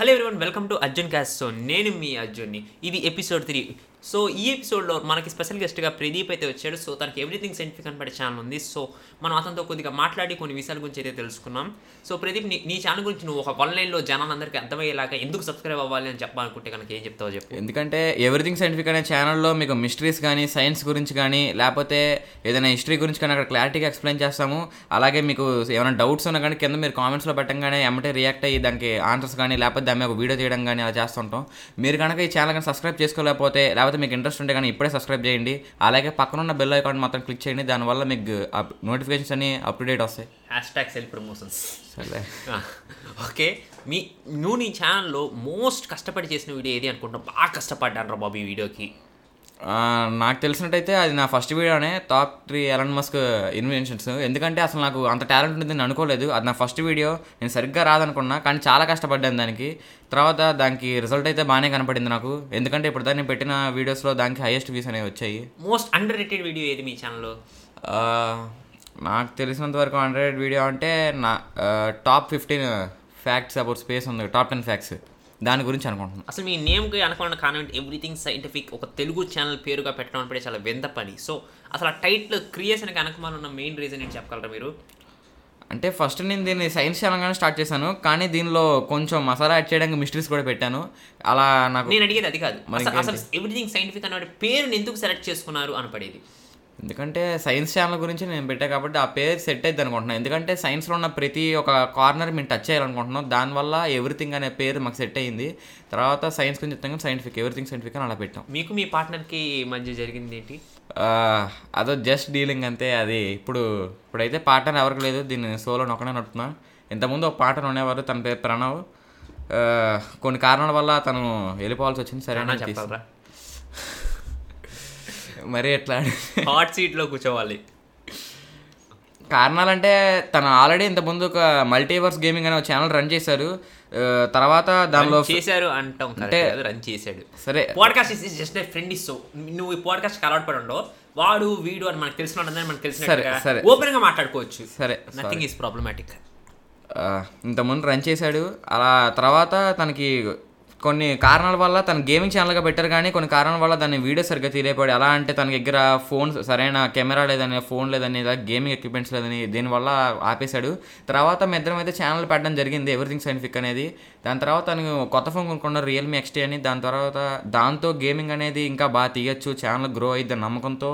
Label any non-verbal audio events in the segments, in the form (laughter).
Hello everyone welcome to Arjun క్యాస్ so నేను మీ అర్జున్ని. ఇది ఎపిసోడ్ త్రీ. సో ఈ ఎపిసోడ్లో మనకి స్పెషల్ గెస్ట్గా ప్రదీప్ అయితే వచ్చాడు. సో తనకి ఎవ్రీథింగ్ సైంటిఫిక్ అనబడే ఛానల్ ఉంది. సో మనం అతనితో కొద్దిగా మాట్లాడి కొన్ని విషయాల గురించి అయితే తెలుసుకున్నాం. సో ప్రదీప్ నీ నీ ఛానల్ గురించి నువ్వు ఒక వన్ లైన్లో జనాలందరికీ అర్థమయ్యేలాగా ఎందుకు సబ్స్క్రైబ్ అవ్వాలి అని చెప్పాలనుకుంటే కనుక ఏం చెప్తావు చెప్పు. ఎందుకంటే ఎవ్రీథింగ్ సైంటిఫిక్ అనే ఛానల్లో మీకు మిస్టరీస్ కానీ సైన్స్ గురించి కానీ లేకపోతే ఏదైనా హిస్టరీ గురించి కానీ అక్కడ క్లారిటీగా ఎక్స్ప్లెయిన్ చేస్తాము. అలాగే మీకు ఏమైనా డౌట్స్ ఉన్నా కానీ కింద మీరు కామెంట్స్లో పెట్టంగానే ఎమ్మటే రియాక్ట్ అయ్యి దానికి ఆన్సర్స్ కానీ లేకపోతే దాని మీద ఒక వీడియో చేయడం కానీ అలా చేస్తుంటాం. మీరు కనుక ఈ ఛానల్ కానీ సబ్స్క్రైబ్ చేసుకోలేకపోతే లేకపోతే మీకు ఇంట్రెస్ట్ ఉంటే కానీ ఇప్పుడే సబ్స్క్రైబ్ చేయండి. అలాగే పక్కన ఉన్న బెల్ ఐకాన్ మాత్రం క్లిక్ చేయండి. దానివల్ల మీకు నోటిఫికేషన్స్ అన్ని అప్ టు డేట్ వస్తాయి. హ్యాష్ ట్యాగ్ సెల్ ప్రమోషన్స్ సరే ఓకే. మీ నువ్వు నీ ఛానల్లో మోస్ట్ కష్టపడి చేసిన వీడియో ఏది అనుకుంటాం బాగా కష్టపడ్డాను రా బాబు ఈ వీడియోకి నాకు తెలిసినట్టయితే అది నా ఫస్ట్ వీడియోనే. Top three Elon Musk inventions ఎందుకంటే అసలు నాకు అంత టాలెంట్ ఉంటుందని నేను అనుకోలేదు. అది నా ఫస్ట్ వీడియో. నేను సరిగ్గా రాదనుకున్నా కానీ చాలా కష్టపడ్డాను దానికి. తర్వాత దానికి రిజల్ట్ అయితే బాగానే కనపడింది నాకు. ఎందుకంటే ఇప్పుడు దాన్ని పెట్టిన వీడియోస్లో దానికి హైయెస్ట్ వ్యూస్ అనేవి వచ్చాయి. మోస్ట్ అండర్ రేటెడ్ వీడియో ఏది మీ ఛానల్లో నాకు తెలిసినంత వరకు హండ్రెడ్ వీడియో అంటే నా top fifteen facts about space ఉంది. టాప్ టెన్ ఫ్యాక్ట్స్ దాని గురించి అనుకుంటున్నాను. అసలు మీ నేమ్కి అనుకున్న కానివ్వండి ఎవ్రీథింగ్ సైంటిఫిక్ ఒక తెలుగు ఛానల్ పేరుగా పెట్టడం అంటే చాలా వింత పని సో అసలు ఆ టైటిల్ క్రియేషన్కి వెనకమాల ఉన్న మెయిన్ రీజన్ ఏంటి చెప్పగలరా మీరు? అంటే ఫస్ట్ నేను దీన్ని సైన్స్ ఛానల్గానే స్టార్ట్ చేశాను కానీ దీనిలో కొంచెం మసాలా యాడ్ చేయడానికి మిస్టరీస్ కూడా పెట్టాను. అలా నాకు నేను అడిగేది అది కాదు. అసలు అసలు ఎవ్రీథింగ్ సైంటిఫిక్ అనే పేరుని ఎందుకు సెలెక్ట్ చేసుకున్నారు అని పడేది. ఎందుకంటే సైన్స్ ఛానల్ గురించి నేను పెట్టా కాబట్టి ఆ పేరు సెట్ అయింది అనుకుంటున్నాను ఎందుకంటే సైన్స్లో ఉన్న ప్రతి ఒక కార్నర్ మేము టచ్ చేయాలనుకుంటున్నాం. దానివల్ల ఎవ్రీథింగ్ అనే పేరు మాకు సెట్ అయింది. తర్వాత సైన్స్ గురించి చెప్తాం సైంటిఫిక్ ఎవ్రీథింగ్ సైంటిఫిక్ అని అలా పెట్టాం. మీకు మీ పార్ట్నర్కి మధ్య జరిగింది ఏంటి? అదో జస్ట్ డీలింగ్ అంతే. అది ఇప్పుడు ఇప్పుడైతే పార్ట్నర్ ఎవరికి లేదు. దీన్ని సోలో నొక్కనే నడుపుతున్నా. ఇంతకుముందు ఒక పార్ట్నర్ ఉండేవారు తన పేరు ప్రణవ్. కొన్ని కారణాల వల్ల తను వెళ్ళిపోవాల్సి వచ్చింది. సరే అన్నా అని తీసి- చెప్పగలరా మరి ఎట్లా హాట్ సీట్లో కూర్చోవాలి. కారణాలంటే తను ఆల్రెడీ ఇంతకుముందు ఒక మల్టీవర్స్ గేమింగ్ అనే ఒక ఛానల్ రన్ చేశారు. తర్వాత దానిలో చేశారు అంటాం అంటే- రన్ చేశాడు. సరే. Podcast is just friend is so నువ్వు ఈ పాడ్కాస్ట్ అలవాటు పడి ఉండవు. వాడు వీడు అని మనకు తెలిసిన మనకు తెలిసినట్టుగా సరే. ఓపెన్గా మాట్లాడుకోవచ్చు. సరే నథింగ్ ఈస్ ప్రాబ్లమాటిక్ ఇంతకుముందు రన్ చేశాడు. అలా తర్వాత తనకి కొన్ని కారణాల వల్ల తన గేమింగ్ ఛానల్గా పెట్టారు కానీ కొన్ని కారణాల వల్ల దాన్ని వీడియో సరిగ్గా తీయలేపాడు ఎలా అంటే తన దగ్గర ఫోన్ సరైన కెమెరా లేదని ఫోన్ లేదని గేమింగ్ ఎక్విప్మెంట్స్ లేదని దీనివల్ల ఆపేశాడు. తర్వాత మీ ఇద్దరం అయితే ఛానల్ పెట్టడం జరిగింది ఎవ్రీథింగ్ సైంటిఫిక్ అనేది. దాని తర్వాత తనకు కొత్త ఫోన్ కొనుక్కున్నారు రియల్మీ ఎక్స్టీ అని. దాని తర్వాత దాంతో గేమింగ్ అనేది ఇంకా బాగా తీయచ్చు ఛానల్ గ్రో అయ్యిద్ది నమ్మకంతో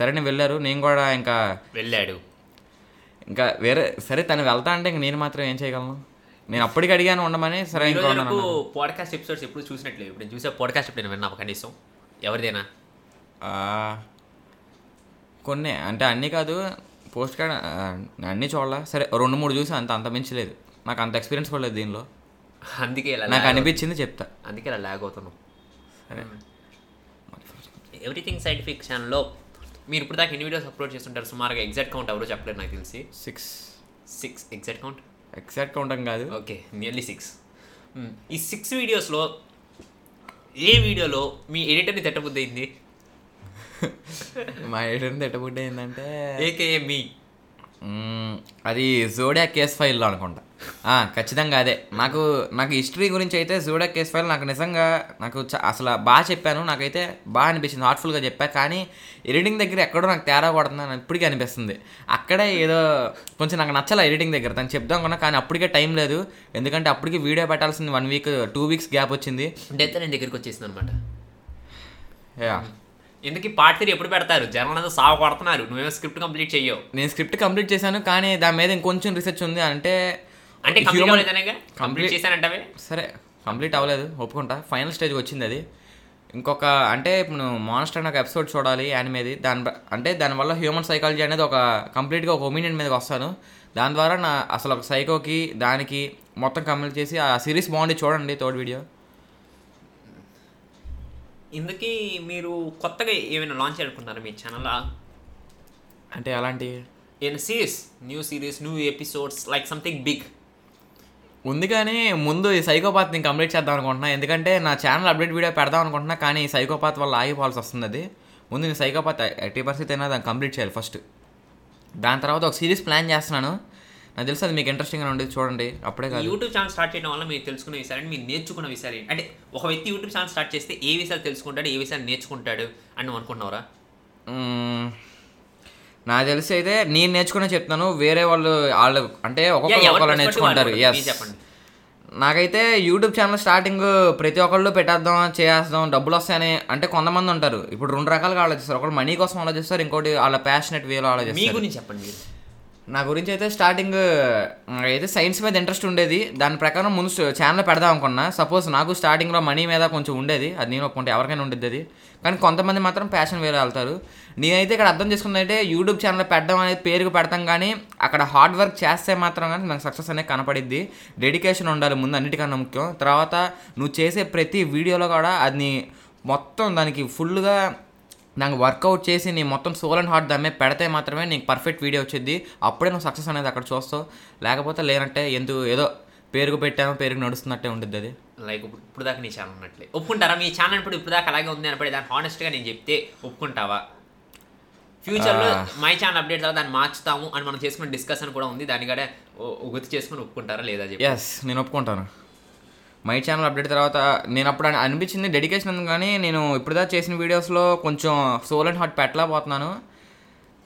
సరే నేను వెళ్ళారు. నేను కూడా ఇంకా వెళ్ళాడు. ఇంకా వేరే సరే తను వెళ్తా అంటే ఇంక నేను మాత్రం ఏం చేయగలను? నేను అప్పటికి అడిగాను ఉండమని సరే పాడ్కాస్ట్ ఎపిసోడ్స్ ఎప్పుడు చూసినట్లేదు. ఇప్పుడు చూసే పాడ్కాస్ట్ ఎప్పుడు నేను విన్నావు కనీసం. ఎవరిదేనా? కొన్ని. అంటే అన్నీ కాదు పోస్ట్ కార్డ్ అన్నీ చూడాల. సరే రెండు మూడు చూసి అంత అంత మించలేదు నాకు అంత ఎక్స్పీరియన్స్ కూడా లేదు దీనిలో. అందుకే ఇలా నాకు అనిపించింది చెప్తా. అందుకే ఇలా లాగ్ అవుతున్నాం. సరే. ఎవ్రీథింగ్ సైంటిఫిక్ ఛానల్లో మీరు ఇప్పుడు దాకా ఎన్ని వీడియోస్ అప్లోడ్ చేస్తుంటారు? సుమారుగా ఎగ్జాక్ట్ కౌంట్ ఎవరో చెప్పలేదు నాకు తెలిసి. Six six exact count exact ఉండడం కాదు. ఓకే నియర్లీ సిక్స్ ఈ సిక్స్ వీడియోస్లో ఏ వీడియోలో మీ ఎడిటర్ని తిట్టబుద్ధి అయింది (laughs) మా ఎడిటర్ ఎట్టబుడ్డ ఏంటంటే ఏకేఏ మీ మ్మ్, అది జోడియా కేస్ ఫైల్లో అనుకుంటా. ఖచ్చితంగా అదే. నాకు నాకు హిస్టరీ గురించి అయితే జోడియా కేస్ ఫైల్ నాకు నిజంగా నాకు అసలు బాగా చెప్పాను. నాకైతే బాగా అనిపించింది. హార్ట్ఫుల్గా చెప్పా. కానీ ఎడిటింగ్ దగ్గర ఎక్కడో నాకు తేడా కొడుతుంది అని ఇప్పటికీ అనిపిస్తుంది. అక్కడే ఏదో కొంచెం నాకు నచ్చలే ఎడిటింగ్ దగ్గర. తను చెప్దాం అనుకున్నా కానీ అప్పటికే టైం లేదు. ఎందుకంటే అప్పటికి వీడియో పెట్టాల్సింది one week two weeks gap వచ్చింది. డెత్ నేను దగ్గరికి వచ్చేసింది అనమాట. యా. ఎందుకు పార్ట్ త్రీ ఎప్పుడు పెడతారు? జనాలు అంతా సాగు కొడుతున్నారు. నువ్వేమో స్క్రిప్ట్ కంప్లీట్ చెయ్యవు. నేను స్క్రిప్ట్ కంప్లీట్ చేశాను కానీ దాని మీద ఇంకొంచెం రీసెర్చ్ ఉంది అంటే అంటే కంప్లీట్ చేశానంటవే? సరే కంప్లీట్ అవ్వలేదు. ఒప్పుకుంటా. ఫైనల్ స్టేజ్కి వచ్చింది అది. ఇంకొక అంటే ఇప్పుడు మాన్స్టర్ అనే ఒక ఎపిసోడ్ చూడాలి యానిమేది దాని బ- అంటే దానివల్ల హ్యూమన్ సైకాలజీ అనేది ఒక కంప్లీట్గా ఒక ఒపీనియన్ మీదకి వస్తాను. దాని ద్వారా నా అసలు ఒక సైకోకి దానికి మొత్తం కంప్లీట్ చేసి ఆ సిరీస్ బాగుంది చూడండి థర్డ్ వీడియో ఇందుకీ మీరు కొత్తగా ఏమైనా లాంచ్ అనుకుంటున్నారా మీ ఛానల్ అంటే అలాంటి ఏమైనా series new series new episodes like something big ఉంది కానీ ముందు ఈ సైకోపాత్ని కంప్లీట్ చేద్దాం అనుకుంటున్నా. ఎందుకంటే నా ఛానల్ అప్డేట్ వీడియో పెడదాం అనుకుంటున్నా కానీ ఈ సైకోపాత్ వల్ల ఆగిపోవాల్సి వస్తుంది అది. ముందు నేను సైకోపాత్ ఎట్టి పరిస్థితి అయినా దాన్ని కంప్లీట్ చేయాలి ఫస్ట్ దాని తర్వాత ఒక సిరీస్ ప్లాన్ చేస్తున్నాను. నాకు తెలిసి అది మీకు ఇంట్రెస్టింగ్గా ఉండేది చూడండి. అప్పుడే కాదు. యూట్యూబ్ ఛానల్ స్టార్ట్ చేయడం వల్ల మీరు తెలుసుకునే విషయాలు మీరు నేర్చుకున్న విషయాలు ఏంటి? అంటే ఒక వ్యక్తి యూట్యూబ్ ఛానల్ స్టార్ట్ చేస్తే ఏ విషయాలు తెలుసుకుంటాడు ఏ విషయాలు నేర్చుకుంటాడు అని మ్మ్. నాకు తెలిసి అయితే నేను నేర్చుకునే చెప్తాను వేరే వాళ్ళు వాళ్ళు అంటే ఒక్కొక్కరు నేర్చుకుంటారు. ఎస్ నాకైతే యూట్యూబ్ ఛానల్ స్టార్టింగ్ ప్రతి ఒక్కళ్ళు పెట్టేద్దాం చేసేద్దాం డబ్బులు వస్తాయని అంటే కొంతమంది ఉంటారు. ఇప్పుడు రెండు రకాలుగా ఆలోచిస్తారు. ఒకటి మనీ కోసం ఆలోచిస్తారు ఇంకోటి వాళ్ళ ప్యాషనెట్ వేలో మీ ఆలోచిస్తారు. గురించి చెప్పండి నా గురించి అయితే స్టార్టింగ్ అయితే సైన్స్ మీద ఇంట్రెస్ట్ ఉండేది. దాని ప్రకారం ముందు ఛానల్ పెడదాం అనుకున్నా. సపోజ్ నాకు స్టార్టింగ్లో మనీ మీద కొంచెం ఉండేది. అది నేను ఒప్పుకుంటే ఎవరికైనా ఉండేది అది. కానీ కొంతమంది మాత్రం ప్యాషన్ వేరే వెళ్తారు. నేనైతే ఇక్కడ అర్థం చేసుకున్నదంటే యూట్యూబ్ ఛానల్ పెట్టడం అనేది పేరుకు పెడతాం కానీ అక్కడ హార్డ్ వర్క్ చేస్తే మాత్రం కానీ నాకు సక్సెస్ అనేది కనపడిద్ది. డెడికేషన్ ఉండాలి ముందు అన్నిటికన్నా ముఖ్యం. తర్వాత నువ్వు చేసే ప్రతి వీడియోలో కూడా అది మొత్తం దానికి ఫుల్గా నాకు వర్కౌట్ చేసి నీ మొత్తం సోల్ అండ్ హార్ట్ దమ్మే పెడితే మాత్రమే నీకు పర్ఫెక్ట్ వీడియో వచ్చింది. అప్పుడే నువ్వు సక్సెస్ అనేది అక్కడ చూస్తావు. లేకపోతే లేనంటే ఎందుకు ఏదో పేరుకు పెట్టాము పేరుకు నడుస్తున్నట్టే ఉంటుంది అది. లైక్ ఇప్పుడు ఇప్పుడు దాకా నీ ఛానల్ ఉన్నట్లే. ఒప్పుకుంటారా? మీ ఛానల్ ఇప్పుడు ఇప్పుడు దాకా అలాగే ఉంది అనపడి దాన్ని హానెస్ట్గా నేను చెప్తే ఒప్పుకుంటావా? ఫ్యూచర్లో. మై ఛానల్ అప్డేట్ తర్వాత దాన్ని మార్చుతాము అని మనం చేసుకున్న డిస్కషన్ కూడా ఉంది. దాన్ని కూడా గుర్తు చేసుకుని ఒప్పుకుంటారా లేదా చెప్పి. ఎస్ నేను ఒప్పుకుంటాను. మై ఛానల్ అప్డేట్ తర్వాత నేను అప్పుడు అని- అనిపించింది డెడికేషన్ ఉంది కానీ నేను ఇప్పుడుదా చేసిన వీడియోస్లో కొంచెం సోల్ అండ్ హార్ట్ పెట్టలేకపోతున్నాను.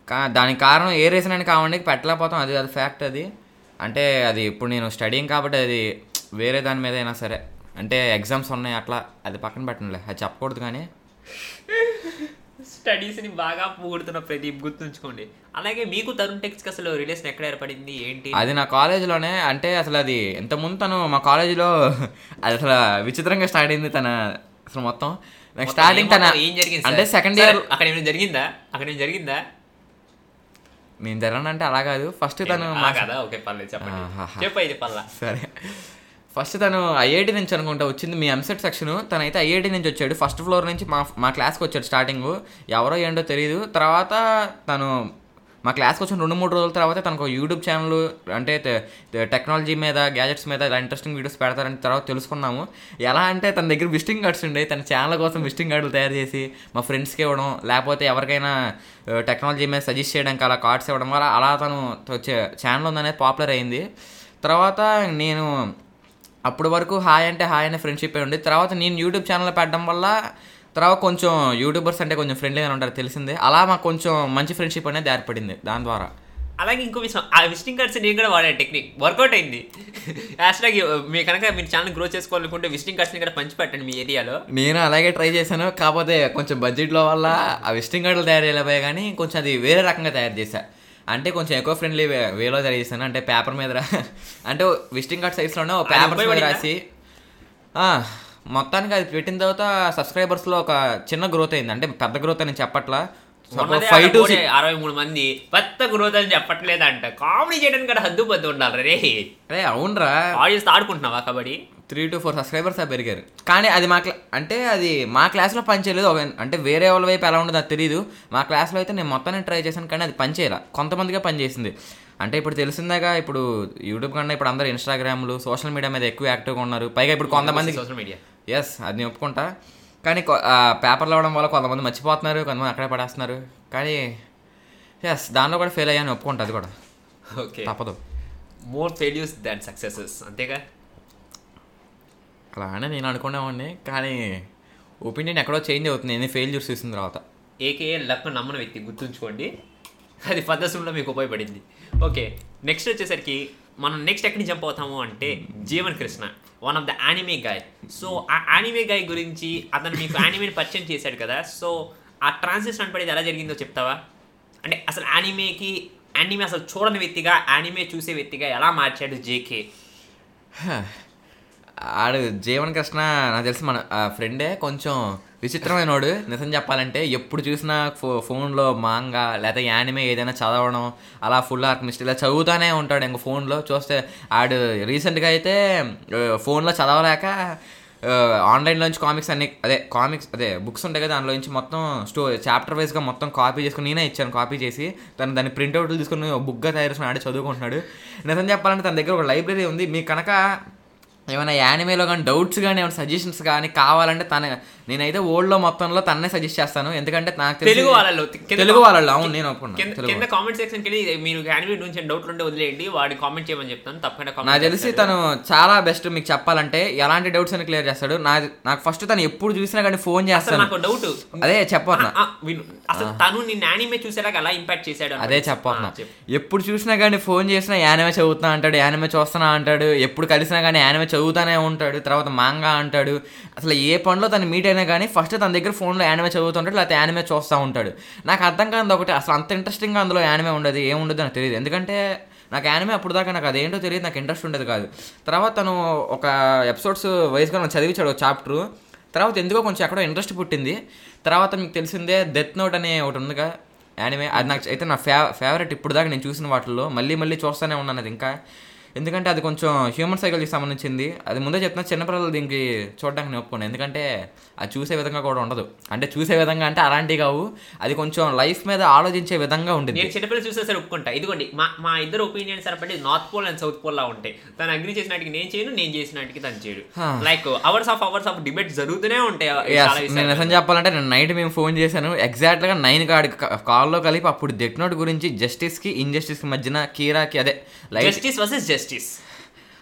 కా దానికి కారణం ఏ రీజన్ అని కావండి పెట్టలేకపోతాం అది అది ఫ్యాక్ట్ అది. అంటే అది ఇప్పుడు నేను స్టడీయింగ్ కాబట్టి అది వేరే దాని మీద అయినా సరే. అంటే ఎగ్జామ్స్ ఉన్నాయి అట్లా అది పక్కన పెట్టనులే. అది చెప్పకూడదు కానీ. స్టడీస్ని బాగా పొగుడుతున్న ప్రదీప్ గుర్తుంచుకోండి. అలాగే మీకు తరుణ్ టెక్స్కి అసలు రిలేషన్ ఎక్కడ ఏర్పడింది ఏంటి? అది నా కాలేజీలోనే అంటే అసలు అది ఇంతకుముందు తను మా కాలేజీలో (laughs) అది అసలు విచిత్రంగా స్టార్ట్ అయింది తన అసలు మొత్తం. నాకు స్టార్టింగ్ తన ఏం- ఏం జరిగింది అంటే? సెకండ్ ఇయర్ అక్కడ ఏమైనా జరిగిందా? అక్కడ ఏమైనా జరిగిందా? నేను జరగనంటే అలా కాదు. ఫస్ట్ తను మా కదా ఓకే పర్లేదు చెప్పండి. ఆహాహా. చెప్పు అయితే పర్లా. సరే. ఫస్ట్ తను ఐఐటి నుంచి అనుకుంటా వచ్చింది మీ ఎంసెట్ సెక్షన్ తనైతే ఐఐటి నుంచి వచ్చాడు. ఫస్ట్ ఫ్లోర్ నుంచి మా మా క్లాస్కి వచ్చాడు స్టార్టింగ్ ఎవరో ఏంటో తెలియదు తర్వాత తను మా క్లాస్కి వచ్చిన రెండు మూడు రోజుల తర్వాత తనకు యూట్యూబ్ ఛానల్ అంటే టెక్నాలజీ మీద గ్యాజెట్స్ మీద ఇలా ఇంట్రెస్టింగ్ వీడియోస్ పెడతారని తర్వాత తెలుసుకున్నాము. ఎలా అంటే తన దగ్గర విజిటింగ్ కార్డ్స్ ఉండే. తన ఛానల్ కోసం విజిటింగ్ కార్డులు తయారు చేసి మా ఫ్రెండ్స్కి ఇవ్వడం లేకపోతే ఎవరికైనా టెక్నాలజీ మీద సజెస్ట్ చేయడానికి అలా కార్డ్స్ ఇవ్వడం వల్ల అలా తను ఛానల్ ఉందనేది పాపులర్ అయింది. తర్వాత నేను అప్పటి వరకు హాయ్ అంటే హాయ్ అనే ఫ్రెండ్షిప్ ఉండి. తర్వాత నేను యూట్యూబ్ ఛానల్ పెట్టడం వల్ల తర్వాత కొంచెం యూట్యూబర్స్ అంటే కొంచెం ఫ్రెండ్లీగా ఉంటారు తెలిసిందే. అలా మాకు కొంచెం మంచి ఫ్రెండ్షిప్ అనేది ఏర్పడింది దాని ద్వారా. అలాగే ఇంకో విషయం ఆ విజిటింగ్ కార్డ్స్ నేను కూడా వాడే టెక్నిక్ వర్కౌట్ అయింది. (laughs) హ్యాష్టాగ్ మీ కనుక మీరు ఛానల్ గ్రో చేసుకోవాలనుకుంటే విజిటింగ్ కార్డ్స్ని కూడా పంచిపెట్టండి మీ ఏరియాలో. నేను అలాగే ట్రై చేశాను. కాకపోతే కొంచెం బడ్జెట్లో వల్ల ఆ విజిటింగ్ కార్డులు తయారు చేయలేకపోయా కానీ కొంచెం అది వేరే రకంగా తయారు చేశా. అంటే కొంచెం ఎక్కువ ఫ్రెండ్లీ వేలో చేశాను అంటే పేపర్ మీద అంటే విజిటింగ్ కార్డ్ సైజ్లోనే పేపర్ మీద? రాసి మొత్తానికి అది పెట్టిన తర్వాత సబ్స్క్రైబర్స్లో ఒక చిన్న గ్రోత్ అయింది. అంటే పెద్ద గ్రోత్ అని చెప్పట్లా. ఫైవ్ టు అరవై మూడు మంది కొత్త గ్రోత్ అని చెప్పట్లేదంట. కామెడీ చేయడానికి కూడా హద్దు పద్దు ఉండాలి రే అవునరా. Audience ఆడుకుంటున్నావా kabaddi? Three to four subscribers పెరిగారు. కానీ అది మా క్లా అంటే అది మా క్లాస్లో పనిచేయలేదు ఒక అంటే వేరే వాళ్ళ వైపు ఎలా ఉండదో అది తెలియదు మా క్లాస్లో అయితే నేను మొత్తాన్ని ట్రై చేశాను కానీ అది పనిచేయాల కొంతమందిగా పనిచేసింది అంటే ఇప్పుడు తెలిసిందాగా ఇప్పుడు యూట్యూబ్ కన్నా ఇప్పుడు అందరూ ఇన్స్టాగ్రామ్లు సోషల్ మీడియా మీద ఎక్కువ యాక్టివ్గా ఉన్నారు. పైగా ఇప్పుడు కొంతమంది సోషల్ మీడియా. ఎస్ అది నేను ఒప్పుకుంటా. కానీ పేపర్లు అవ్వడం వల్ల కొంతమంది మర్చిపోతున్నారు కొంతమంది అక్కడే పడేస్తున్నారు. కానీ ఎస్ దానిలో కూడా ఫెయిల్ అయ్యాను ఒప్పుకుంటా అది కూడా. (laughs) ఓకే. తప్పదు. మోర్ ఫెయిల్యూస్ దాన్ సక్సెసెస్ అంతేగా? అలానే నేను అనుకునేవాడిని. కానీ ఒపీనియన్ ఎక్కడో చేంజ్ అవుతుంది. నేను ఫెయిల్యూర్స్ చూసిన తర్వాత. ఏకేఏ లక్ నమ్మన వ్యక్తి గుర్తుంచుకోండి. అది పద్ధతుల్లో మీకు ఉపయోగపడింది. ఓకే నెక్స్ట్ వచ్చేసరికి మనం నెక్స్ట్ ఎక్కడి నుంచి జంప్ అవుతాము అంటే Jeevan Krishna one of the anime guy so ఆ యానిమే గాయ్ గురించి అతను మీకు యానిమేని పరిచయం చేశాడు కదా. సో ఆ ట్రాన్సిషన్ అనపడేది ఎలా జరిగిందో చెప్తావా? అంటే అసలు యానిమేకి యానిమే అసలు చూడని వ్యక్తిగా యానిమే చూసే వ్యక్తిగా ఎలా మార్చాడు జేకే ఆడు జీవన్ కృష్ణ నాకు తెలిసి మన ఫ్రెండే కొంచెం విచిత్రమైన వాడు నిజం చెప్పాలంటే ఎప్పుడు చూసినా ఫో ఫోన్లో మాంగా లేదా యానిమే ఏదైనా చదవడం అలా ఫుల్ ఆర్క్ ఇలా చదువుతానే ఉంటాడు ఇంక ఫోన్లో. చూస్తే ఆడు రీసెంట్గా అయితే ఫోన్లో చదవలేక ఆన్లైన్లోంచి కామిక్స్ అన్ని అదే కామిక్స్ అదే బుక్స్ ఉంటాయి కదా దానిలో నుంచి మొత్తం స్టో చాప్టర్ వైజ్గా మొత్తం కాపీ చేసుకుని నేనే ఇచ్చాను కాపీ చేసి. తను దాన్ని ప్రింట్అవుట్లు తీసుకుని బుక్గా తయారు చేసుకుని ఆడే చదువుకుంటున్నాడు. నిజం చెప్పాలంటే తన దగ్గర ఒక లైబ్రరీ ఉంది. మీకు కనుక ఏమైనా యానిమేలో కానీ డౌట్స్ కానీ ఏమైనా సజెషన్స్ కానీ కావాలంటే తన నేనైతే ఓల్డ్లో మొత్తంలో తన్నే సజెస్ట్ చేస్తాను. ఎందుకంటే నాకు తెలుగు వాళ్ళలో తెలుగు వాళ్ళలో అవును నేను ఒప్పుకున్నా కింద తెలుగు కింద కామెంట్ సెక్షన్కి మీరు యానిమే గురించి డౌట్లు ఉంటే వదిలేయండి. వాడి కామెంట్ చేయమని చెప్తాను. తప్పకుండా నాకు తెలిసి తను చాలా బెస్ట్ మీకు చెప్పాలంటే ఎలాంటి డౌట్స్ అని క్లియర్ చేస్తాడు. నా నాకు ఫస్ట్ తను ఎప్పుడు చూసినా కానీ ఫోన్ చేస్తాను. నాకు డౌట్ అదే విను. అసలు తను నిన్న యానిమే చూసేలాగా ఎలా ఇంపాక్ట్ చేశాడు అదే అన్నమాట. చెప్పొస్తున్నా ఆ, చెప్పు. ఎప్పుడు చూసినా కానీ ఫోన్ చేసినా యానిమే చదువుతున్నా అంటాడు యానిమే చూస్తున్నా అంటాడు. ఎప్పుడు కలిసినా కానీ యానిమే చదువుతానే ఉంటాడు. తర్వాత మాంగా అంటాడు. అసలు ఏ పనిలో తను మీట్ అయినా కానీ ఫస్ట్ తన దగ్గర ఫోన్లో యానిమే చదువుతుంటాడు లేకపోతే యానిమే చూస్తూ ఉంటాడు. నాకు అర్థం కాదు ఒకటి అసలు అంత ఇంట్రెస్టింగ్గా అందులో యానిమే ఉండదు ఏముండదు నాకు తెలియదు. ఎందుకంటే నాకు యానిమే అప్పుడు దాకా నాకు అదేంటో తెలియదు నాకు ఇంట్రెస్ట్ ఉండేది కాదు. తర్వాత తను ఒక ఎపిసోడ్స్ వైజ్గా నాకు చదివించాడు చాప్టర్ తర్వాత ఎందుకో కొంచెం ఎక్కడో ఇంట్రెస్ట్ పుట్టింది. తర్వాత మీకు తెలిసిందే డెత్ నోట్ అనే ఒకటి ఉందిగా యానిమే అది నాకు అయితే నా ఫేవ ఫేవరెట్ ఇప్పుడు దాకా నేను చూసిన వాటిల్లో. మళ్ళీ మళ్ళీ చూస్తూనే ఉన్నాను అది ఇంకా. ఎందుకంటే అది కొంచెం హ్యూమన్ సైకిల్కి సంబంధించింది. అది ముందే చెప్తున్నా చిన్నపిల్లలు దీనికి చూడడానికి నేను ఒప్పుకోను ఎందుకంటే అది చూసే విధంగా కూడా ఉండదు. అంటే చూసే విధంగా అంటే అలాంటివి కావు. అది కొంచెం లైఫ్ మీద ఆలోచించే విధంగా ఉంటుంది నేను చిన్నపిల్లలు చూసే సరే ఒప్పుకుంటా. ఇదిగోండి మా మా ఇద్దరు opinions అనబట్టి north pole and south pole లా ఉంటాయి. తను అగ్రి చేసినట్టుకి నేను చేయను నేను చేసినట్టుకి తను చేయడు. Like hours of hours of debate జరుగుతూనే ఉంటాయి నేను. నిజం చెప్పాలంటే నేను నైట్ మేము ఫోన్ చేశాను. ఎగ్జాక్ట్గా నైన్ కాడి కాల్లో కలిపి అప్పుడు డెత్ నోట్ గురించి జస్టిస్కి ఇన్జస్టిస్కి మధ్యన కీరాకి అదే లైట్ జస్టిస్ వర్సెస్ జస్టిస్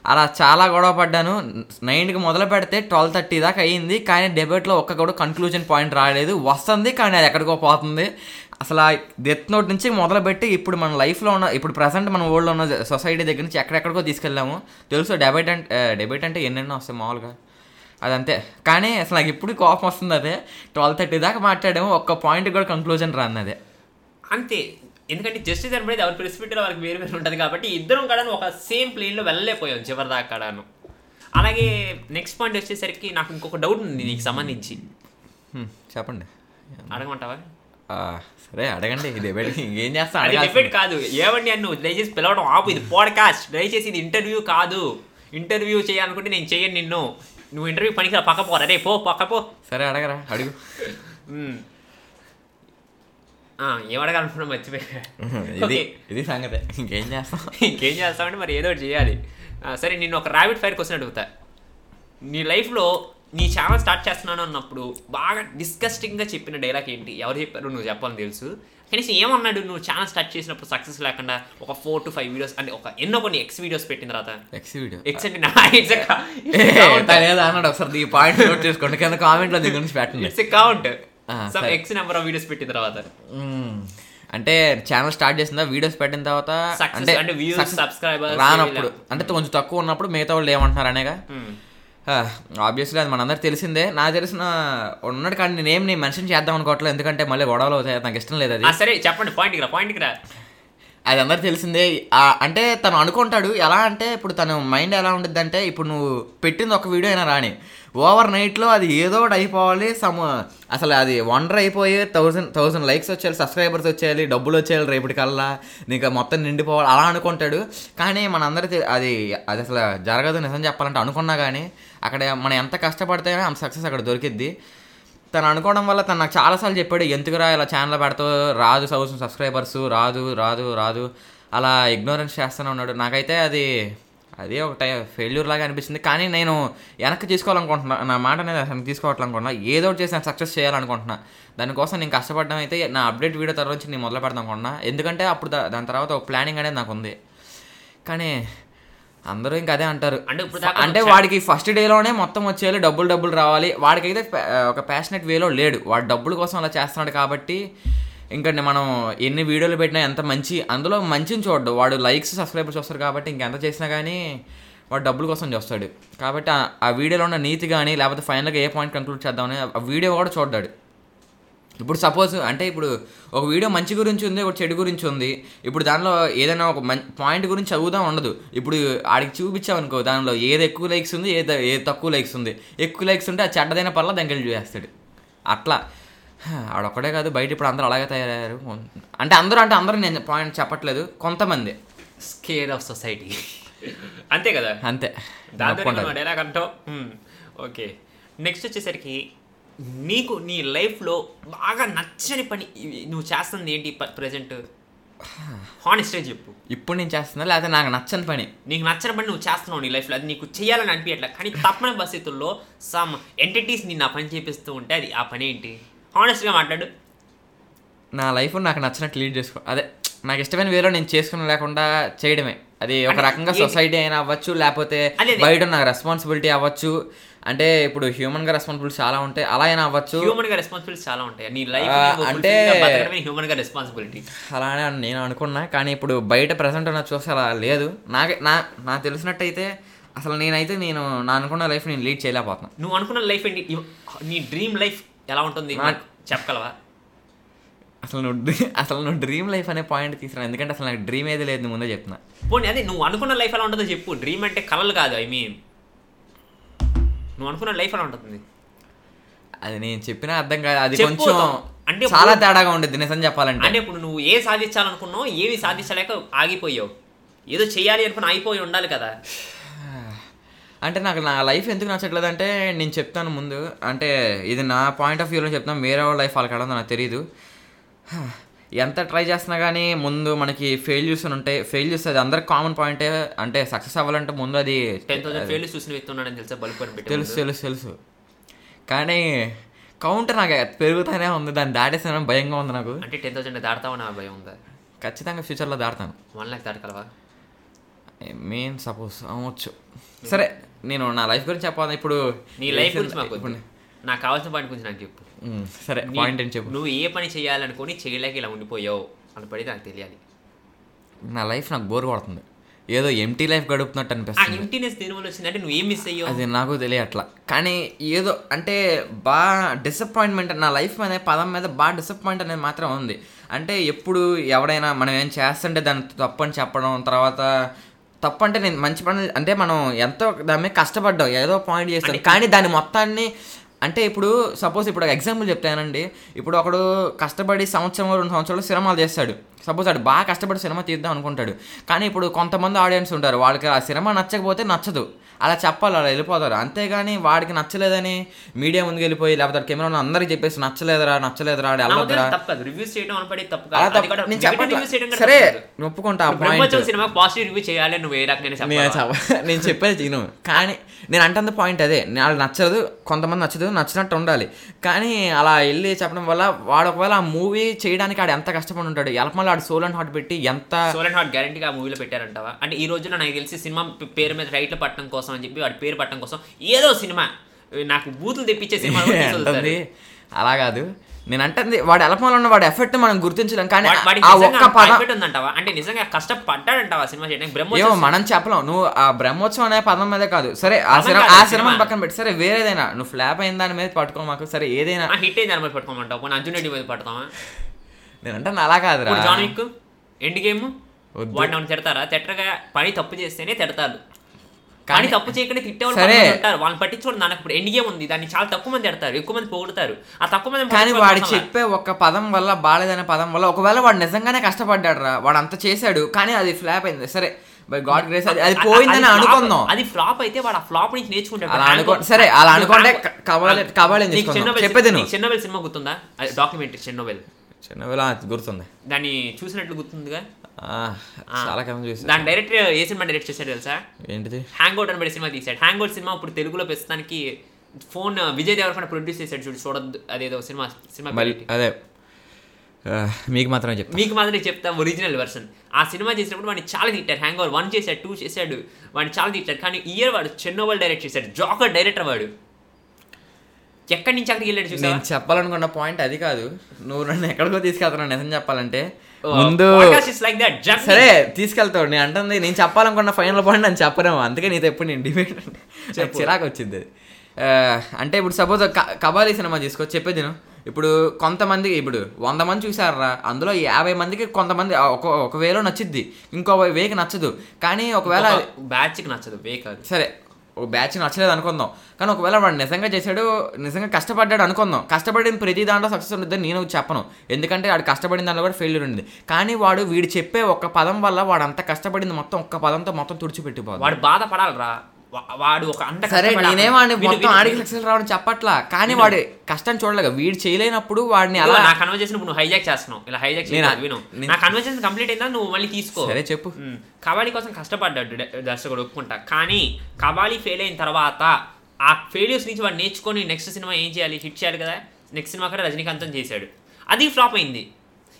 అలా చాలా గొడవ పడ్డాను. నైన్కి మొదలు పెడితే ట్వెల్వ్ థర్టీ దాకా అయ్యింది. కానీ డెబేట్లో ఒక్క కూడా కన్క్లూజన్ పాయింట్ రాలేదు. వస్తుంది కానీ అది ఎక్కడికో పోతుంది. అసలు ఆ డెత్ నోట్ నుంచి మొదలుపెట్టి ఇప్పుడు మన లైఫ్లో ఉన్న ఇప్పుడు ప్రజెంట్ మన వరల్డ్లో ఉన్న సొసైటీ దగ్గర నుంచి ఎక్కడెక్కడికో తీసుకెళ్ళాము. తెలుసు డెబేట్ అంటే డెబేట్ అంటే ఎన్నెన్నో వస్తాయి మామూలుగా. అదంతే. కానీ అసలు నాకు ఇప్పుడు కోపం వస్తుంది అదే. ట్వెల్వ్ థర్టీ దాకా మాట్లాడాము. ఒక్క పాయింట్ కూడా కంక్లూజన్ రాను అదే అంతే. ఎందుకంటే జస్టిస్ అనేది ఎవరి పెర్స్పెక్టివ్ వాళ్ళకి వేరు వేరు ఉంటుంది కాబట్టి ఇద్దరం కూడా ఒక సేమ్ ప్లేన్లో వెళ్ళలేకపోయాం చివరి దాకా కూడాను. అలాగే నెక్స్ట్ పాయింట్ వచ్చేసరికి నాకు ఇంకొక డౌట్ ఉంది నీకు సంబంధించి. చెప్పండి. అడగమంటావా? సరే అడగండి. ఇది డెబేట్ ఇంకేం చేస్తా. డిబేట్ కాదు. ఏమండి అని నువ్వు దయచేసి పిలవడం ఆపు. ఇది పాడ్కాస్ట్ దయచేసి ఇది ఇంటర్వ్యూ కాదు. ఇంటర్వ్యూ చేయాలనుకుంటే నేను చేయను నిన్ను. నువ్వు ఇంటర్వ్యూ పనికి పక్క పో అరే పో పక్క పో. సరే అడగరా. అడుగు. మ్మ్. ఆ, ఏం అడగాలనుకున్నా మర్చిపోయా ఇది. ఇది సంగతే. ఇంకేం చేస్తాం? ఇంకేం చేస్తామంటే మరి ఏదో ఒకటి చేయాలి. సరే నిన్ను ఒక ర్యాబిట్ ఫైర్ క్వశ్చన్ అడుగుతా. నీ లైఫ్లో నీ ఛానల్ స్టార్ట్ చేస్తున్నాను అన్నప్పుడు బాగా డిస్కస్టింగ్గా చెప్పిన డైలాగ్ ఏంటి? ఎవరు చెప్పారు? నువ్వు చెప్పాలని తెలుసు. కనీసం ఏమన్నాడు? నువ్వు ఛానల్ స్టార్ట్ చేసినప్పుడు సక్సెస్ లేకుండా ఒక ఫోర్ టు ఫైవ్ వీడియోస్ అంటే ఒక ఎన్నో కొన్ని ఎక్స్ వీడియోస్ పెట్టిన తర్వాత. ఎక్స్ వీడియో ఎక్స్ అంటే నా ఎక్స్ అన్నాడు ఒకసారి ఈ పాయింట్ నోట్ చేసుకోండి. కింద కామెంట్లో దీని గురించి పెట్టండి. ఆ, some. X number of videos పెట్టిన తర్వాత. అంటే ఛానల్ స్టార్ట్ చేసిందా వీడియోస్ పెట్టిన తర్వాత? అంటే subscribers రానప్పుడు. అంటే కొంచెం తక్కువ ఉన్నప్పుడు మిగతా వాళ్ళు ఏమంటున్నారు అనేగా? ఆబ్వియస్లీ అది మనందరికి తెలిసిందే. నాకు తెలిసిన ఉన్నాడు కానీ నేనేం నేను మెన్షన్ చేద్దాం అనుకోవట్లేదు. ఎందుకంటే మళ్ళీ గొడవలు అవుతాయి. నాకు ఇష్టం లేదు అది. సరే చెప్పండి. పాయింట్కి రా పాయింట్కి రా. అది అందరికి తెలిసిందే. అంటే తను అనుకుంటాడు. ఎలా అంటే ఇప్పుడు తన మైండ్ ఎలా ఉంటుంది అంటే ఇప్పుడు నువ్వు పెట్టింది ఒక వీడియో అయినా రాని. ఓవర్ నైట్లో అది ఏదో ఒకటి అయిపోవాలి. సమ్ అసలు అది వండర్ అయిపోయి థౌసండ్ థౌసండ్ లైక్స్ వచ్చేయాలి సబ్స్క్రైబర్స్ వచ్చేయాలి డబ్బులు వచ్చేయాలి రేపటికల్లా నీకు మొత్తం నిండిపోవాలి అలా అనుకుంటాడు. కానీ మనందరి అది అది అసలు జరగదు నిజం చెప్పాలంటే అనుకున్నా కానీ అక్కడ మనం ఎంత కష్టపడితేనే అంత సక్సెస్ అక్కడ దొరికిద్ది. తను అనుకోవడం వల్ల తను నాకు చాలాసార్లు చెప్పాడు ఎందుకురా ఇలా ఛానల్ పెడతావు? రాదు థౌసండ్ సబ్స్క్రైబర్స్ రాదు రాదు రాదు. అలా ఇగ్నోరెన్స్ చేస్తూనే ఉన్నాడు. నాకైతే అది అది ఒక టై ఫెయిల్యూర్ లాగా అనిపించింది కానీ నేను వెనక్కి తీసుకోవాలనుకుంటున్నా. నా మాట అనేది అసలు తీసుకోవాలనుకుంటున్నా ఏదో ఒకటి చేసి నేను సక్సెస్ చేయాలనుకుంటున్నా. దానికోసం నేను కష్టపడడం అయితే నా అప్డేట్ వీడియో తర్వాత నుంచి నేను మొదలు పెడదాం అనుకుంటున్నా. ఎందుకంటే అప్పుడు దాని తర్వాత ఒక ప్లానింగ్ అనేది నాకు ఉంది. కానీ అందరూ ఇంకా అదే అంటారు. అంటే వాడికి ఫస్ట్ డేలోనే మొత్తం వచ్చేయాలి డబ్బులు డబ్బులు రావాలి. వాడికైతే ఒక ప్యాషనెట్ వేలో లేడు. వాడు డబ్బుల కోసం అలా చేస్తున్నాడు కాబట్టి ఇంకా మనం ఎన్ని వీడియోలు పెట్టినా ఎంత మంచి అందులో మంచిని చూడడు. వాడు లైక్స్ సబ్స్క్రైబర్స్ వస్తారు కాబట్టి ఇంకెంత చేసినా కానీ వాడు డబ్బుల కోసం చేస్తాడు. కాబట్టి ఆ- వీడియోలో ఉన్న నీతి కానీ లేకపోతే ఫైనల్గా ఏ పాయింట్ కంక్లూడ్ చేద్దామని ఆ వీడియో కూడా చూడ్డాడు. ఇప్పుడు సపోజ్ అంటే ఇప్పుడు ఒక వీడియో మంచి గురించి ఉంది ఒక చెడు గురించి ఉంది. ఇప్పుడు దానిలో ఏదైనా ఒక మంచి పాయింట్ గురించి చదువుదాం ఉండదు. ఇప్పుడు ఆడికి చూపించామనుకో దానిలో ఏది ఎక్కువ లైక్స్ ఉంది ఏది ఏది తక్కువ లైక్స్ ఉంది. ఎక్కువ లైక్స్ ఉంటే ఆ చెడ్డదైన పర్లా దగ్గర చూసేస్తాడు. అట్లా. ఆడొక్కడే కాదు బయట ఇప్పుడు అందరూ అలాగే తయారయ్యారు. అంటే అందరూ అంటే అందరూ నేను పాయింట్ చెప్పట్లేదు. కొంతమంది. స్కేర్ ఆఫ్ సొసైటీ అంతే కదా? అంతే. డైలాగ్ అంటావు ఓకే. నెక్స్ట్ వచ్చేసరికి నీకు నీ లైఫ్లో బాగా నచ్చని పని నువ్వు చేస్తుంది ఏంటి ప్రజెంట్ హానెస్ట్గా చెప్పు. ఇప్పుడు నేను చేస్తున్నా లేకపోతే నాకు నచ్చని పని? నీకు నచ్చిన పని నువ్వు చేస్తున్నావు నీ లైఫ్లో అది నీకు చేయాలని అనిపించట్లేదు. కానీ తప్పని పరిస్థితుల్లో సమ్ ఎంటిటీస్ నిన్ను ఆ పని చేపిస్తూ ఉంటే అది ఆ పని ఏంటి? హానెస్ట్గా మాట్లాడు. నా లైఫ్ నాకు నచ్చినట్టు లీడ్ చేసుకో అదే నాకు ఇష్టమైన వేలో నేను చేసుకుని లేకుండా చేయడమే. అది ఒక రకంగా? సొసైటీ అయినా అవ్వచ్చు లేకపోతే. బయట ఉన్న రెస్పాన్సిబిలిటీ అవ్వచ్చు. అంటే ఇప్పుడు హ్యూమన్గా రెస్పాన్సిబిలిటీ చాలా ఉంటాయి అలా అయినా అవ్వచ్చు. హ్యూమన్గా రెస్పాన్సిబిలిటీస్ చాలా ఉంటాయి? నీ లైఫ్ అంటే- హ్యూమన్గా రెస్పాన్సిబిలిటీ అలానే నేను అనుకున్నా కానీ ఇప్పుడు బయట ప్రజెంట్ ఉన్న చూస్తే అలా లేదు. నాకు నా నాకు తెలిసినట్టయితే అసలు నేనైతే నేను నా అనుకున్న లైఫ్ నేను లీడ్ చేయలేకపోతున్నా. నువ్వు అనుకున్న లైఫ్ ఏంటి? నీ డ్రీమ్ లైఫ్ ఎలా ఉంటుంది? చెప్పగలవా? అసలు నువ్వు అసలు నువ్వు డ్రీమ్ లైఫ్ అనే పాయింట్ తీసుకురా. ఎందుకంటే అసలు నాకు డ్రీమ్ ఏది లేదు ముందే చెప్తున్నా. పోనీ అదే నువ్వు అనుకున్న లైఫ్ ఎలా ఉంటుందో చెప్పు. డ్రీమ్ అంటే కలలు కాదు ఐ మీన్ నువ్వు అనుకున్న లైఫ్ ఎలా ఉంటుంది? అది నేను చెప్పినా అర్థం కాదు. అది. కొంచెం అంటే చాలా తేడాగా ఉంటుంది నిజం చెప్పాలంటే. అంటే ఇప్పుడు నువ్వు ఏ సాధించాలనుకున్నావు ఏవి సాధించలేక ఆగిపోయావు. ఏదో చేయాలి అనుకుని అయిపోయి ఉండాలి కదా. అంటే నాకు నా లైఫ్ ఎందుకు నచ్చట్లేదు అంటే నేను చెప్తాను ముందు. అంటే ఇది నా పాయింట్ ఆఫ్ వ్యూలో చెప్తాను. వేరే వాళ్ళ లైఫ్ వాళ్ళకి నాకు తెలియదు (sighs) ఎంత ట్రై చేస్తున్నా కానీ ముందు మనకి ఫెయిల్యూర్స్ ఉంటాయి ఫెయిల్యూర్స్ అది అందరికి కామన్ పాయింటే అంటే సక్సెస్ అవ్వాలంటే ముందు అది టెన్ థౌసండ్ ఫెయిల్ చూసిన వ్యక్తి ఉన్నాడని తెలుసా? బల్బ్ తెలుసు తెలుసు తెలుసు. కానీ కౌంటర్ నాకు పెరుగుతూనే ఉంది. దాన్ని దాటేసానని భయంగా ఉంది నాకు. అంటే టెన్ థౌసండ్ దాడతావని ఆ భయం ఉందా? ఖచ్చితంగా ఫ్యూచర్లో దాడతాను వన్ లాక్ దాటగలవా? మెయిన్ సపోజ్ అవ్వచ్చు. సరే నేను నా లైఫ్ గురించి చెప్పాలి. ఇప్పుడు నీ లైఫ్ గురించి మాకు. నాకు కావాల్సిన పాయింట్ గురించి నాకు చెప్పు. సరే పాయింట్ ఏంటి చెప్పు? నువ్వు ఏ పని చేయాలనుకొని చేయలేక ఇలా ఉండిపోయావు అని పడి నాకు తెలియాలి. నా లైఫ్ నాకు బోర్ కొడుతుంది. ఏదో ఎంటీ లైఫ్ గడుపుతున్నట్టు అనిపిస్తుంది. ఎంటీనెస్ దేనివల్ల వచ్చిందంటే నువ్వు ఏం మిస్ అయ్యావు? అది నాకు తెలియట్లా కానీ ఏదో అంటే బాగా డిసప్పాయింట్మెంట్ నా లైఫ్ మీద పదం మీద బాగా డిసప్పాయింట్ అనేది మాత్రం ఉంది. అంటే ఎప్పుడు ఎవడైనా మనం ఏం చేస్తుంటే దాన్ని తప్పు అని చెప్పడం తర్వాత తప్పు అంటే నేను మంచి పని అంటే మనం ఎంతో దాని మీద కష్టపడ్డాం ఏదో పాయింట్ చేస్తాం కానీ దాని మొత్తాన్ని అంటే ఇప్పుడు సపోజ్ ఇప్పుడు ఎగ్జాంపుల్ చెప్తానండి. ఇప్పుడు ఒకడు కష్టపడి సంవత్సరం రెండు సంవత్సరాలు సినిమాలు చేస్తాడు. సపోజ్ వాడు బాగా కష్టపడి సినిమా తీద్దాం అనుకుంటాడు. కానీ ఇప్పుడు కొంతమంది ఆడియన్స్ ఉంటారు వాళ్ళకి ఆ సినిమా నచ్చకపోతే నచ్చదు. అలా చెప్పాలి అలా వెళ్ళిపోతారు. అంతేగాని వాడికి నచ్చలేదని మీడియా ముందుకు వెళ్ళిపోయి లేకపోతే కెమెరా అందరికి చెప్పేసి నచ్చలేదురా నచ్చలేదురా రివ్యూస్ చేయడం అనపడి తప్పు నేను కూడా సరే ఒప్పుకుంటా పాయింట్ సినిమా పాజిటివ్ రివ్యూ చేయాలి నువ్వు ఏ నేను చెప్పేది తిను. కానీ నేను అంటున్న పాయింట్ అదే. నాకు నచ్చదు కొంతమంది నచ్చదు నచ్చినట్టు ఉండాలి. కానీ అలా వెళ్ళి చెప్పడం వల్ల వాడు ఒకవేళ ఆ మూవీ చేయడానికి ఆడు ఎంత కష్టపడి ఉంటాడు ఎలపమల్ల ఆడు సోల్ అండ్ హార్ట్ పెట్టి ఎంత సోల్ అండ్ హార్ట్ గ్యారంటీగా ఆ మూవీలో పెట్టారంటావా? అంటే ఈ రోజున నాకు తెలిసి సినిమా పేరు మీద రైట్లు పట్టడం కోసం అని చెప్పి వాడి పేరు పట్టడం కోసం ఏదో సినిమా. నాకు బూతులు తెప్పించే సినిమా (laughs) అలా కాదు. నేను అంటుంది వాడు ఎలపమల్ల ఉన్న వాడి ఎఫెక్ట్ మనం గుర్తించలేం కానీ వాడికి ఆ నిజంగా ఒక్క పదం perfect ఉందంటావా? అంటే నిజంగా కష్టపడ్డాడంటావా సినిమా చేయడానికి? బ్రహ్మోత్సవం మనం చెప్పలేం. నువ్వు ఆ బ్రహ్మోత్సవం అనే పదం మీదే కాదు. సరే ఆ సినిమా ఆ సినిమా. పక్కన పెట్టి సరే వేరేదైనా. నువ్వు ఫ్లాప్ అయిన దాని మీద పట్టుకో మాకు సరే ఏదైనా హిట్ అయింది దాని మీద పట్టుకోమంటావు? అర్జున్ రెడ్డి మీద పడతావా? నేను అంటే అలా కాదురా. ఇప్పుడు జాన్ విక్ ఎండ్ గేమ్. వాడిని ఏమైనా తిడతారా? తిట్టగా పని తప్పు చేస్తేనే తిడతారు. కానీ- తప్పు చేయకుండా తిట్టేవాళ్ళు సరే. కొంతమంది ఉంటారు. వాళ్ళని పట్టించుకోండి నాకు ఇప్పుడు ఎండ్ గేమ్ ఉంది. దాన్ని చాలా తక్కువ మంది తిడతారు. ఎక్కువ మంది పొగుడుతారు. ఆ తక్కువ మంది కానీ వాడు చెప్పే ఒక్క పదం వల్ల బాలేదనే పదం వల్ల ఒకవేళ వాడు నిజంగానే కష్టపడ్డాడు రా వాడు అంత చేశాడు కానీ అది ఫ్లాప్ అయింది. సరే. బై గాడ్ గ్రేస్ అది పోయిందని అనుకుందాం. అది ఫ్లాప్ అయితే వాడు ఆ ఫ్లాప్ నుంచి నేర్చుకుంటాడు. అలా అనుకో- సరే, అలా అనుకుంటే Hangover- క- కబాలి- కబాలి అని నీకు తీసుకుందాం. చెన్నోబెల్ చెప్పేది చెన్నోబెల్ సినిమా గుర్తుందా? డాక్యుమెంటరీ చెన్నోబెల్ చిన్నవేళ గుర్తుంది. దాన్ని చూసినట్లు గుర్తుందిగా? చాలా కథ చూసా దాని డైరెక్టర్ ఏ సినిమా డైరెక్ట్ చేశాడు తెలుసా? ఏంటిది? హ్యాంగ్ అవుట్ అని సినిమా తీశాడు. హ్యాంగ్ అవుట్ సినిమా ఇప్పుడు తెలుగులో ప్రస్తుతానికి ఫోన్ విజయ్ దేవరకొండ ప్రొడ్యూస్ చేశాడు చూడు చూడద్దు. అదేదో సినిమా సినిమా? అదే. మీకు మాత్రమే చెప్తా. మీకు మాత్రం చెప్తా ఒరిజినల్ వెర్షన్. ఆ సినిమా చేసినప్పుడు వాడిని చాలా తిట్టారు హ్యాంగ్ ఓవర్ వన్ చేశాడు టూ చేశాడు వాడిని చాలా తిట్టారు కానీ ఇయర్ వాడు చెన్నోవల్ డైరెక్ట్ చేశాడు. జాకర్ డైరెక్టర్ వాడు. ఎక్కడి నుంచి అక్కడికి వెళ్ళాడు నేను చెప్పాలనుకున్న పాయింట్ అది కాదు. నువ్వు నన్ను ఎక్కడికో తీసుకెళ్తున్నావు నిజం చెప్పాలంటే ముందు లైక్ దట్ సరే తీసుకెళ్తావు. నేను అంటుంది నేను చెప్పాలనుకున్న ఫైనల్ పాయింట్ నేను చెప్పలేము. అందుకే నీతో ఎప్పుడు నేను డిబేట్ చిరాకు వచ్చింది. అంటే ఇప్పుడు సపోజ్ కబాలీ సినిమా తీసుకో చెప్పేది నేను ఇప్పుడు కొంతమంది ఇప్పుడు వంద మంది చూసారా అందులో యాభై మందికి కొంతమంది ఒక ఒక వేలో నచ్చిద్ది. ఇంకో వేకి నచ్చదు. కానీ ఒకవేళ బ్యాచ్కి నచ్చదు వే కాదు సరే బ్యాచ్ నచ్చలేదు అనుకుందాం. కానీ ఒకవేళ వాడు నిజంగా చేశాడు నిజంగా కష్టపడ్డాడు అనుకుందాం. కష్టపడిన ప్రతి దాంట్లో సక్సెస్ ఉంటుంది నేను చెప్పను. ఎందుకంటే వాడు కష్టపడిన దాంట్లో కూడా ఫెయిల్యూర్ ఉంది కానీ వాడు వీడు చెప్పే ఒక్క పదం వల్ల వాడు అంత కష్టపడింది మొత్తం ఒక్క పదంతో మొత్తం తుడిచిపెట్టిపోదు వాడు బాధపడాలిరా. వాడు ఒక అంత సరే నేనేవాడిని వీడు- మొత్తం ఆడికి సక్సెస్ రావడం చెప్పట్లా. కానీ వాడు కష్టం చూడలేక వీడు చేయలేనప్పుడు వాడిని అలా నా కన్వర్జేషన్ నువ్వు హైజాక్ చేస్తున్నావు. ఇలా హైజాక్ నేనా? విను. నా కన్వర్జేషన్ కంప్లీట్ అయిందా? నువ్వు మళ్ళీ తీసుకో. సరే చెప్పు. కబాడీ కోసం కష్టపడ్డాడు దర్శకుడు ఒప్పుకుంటా. కానీ కబాడీ ఫెయిల్ అయిన తర్వాత ఆ ఫెయిల్యూర్స్ నుంచి వాడు నేర్చుకొని నెక్స్ట్ సినిమా ఏం చేయాలి? హిట్ చేయాలి కదా? నెక్స్ట్ సినిమా కూడా రజనీకాంతం చేశాడు. అది ఫ్లాప్ అయింది.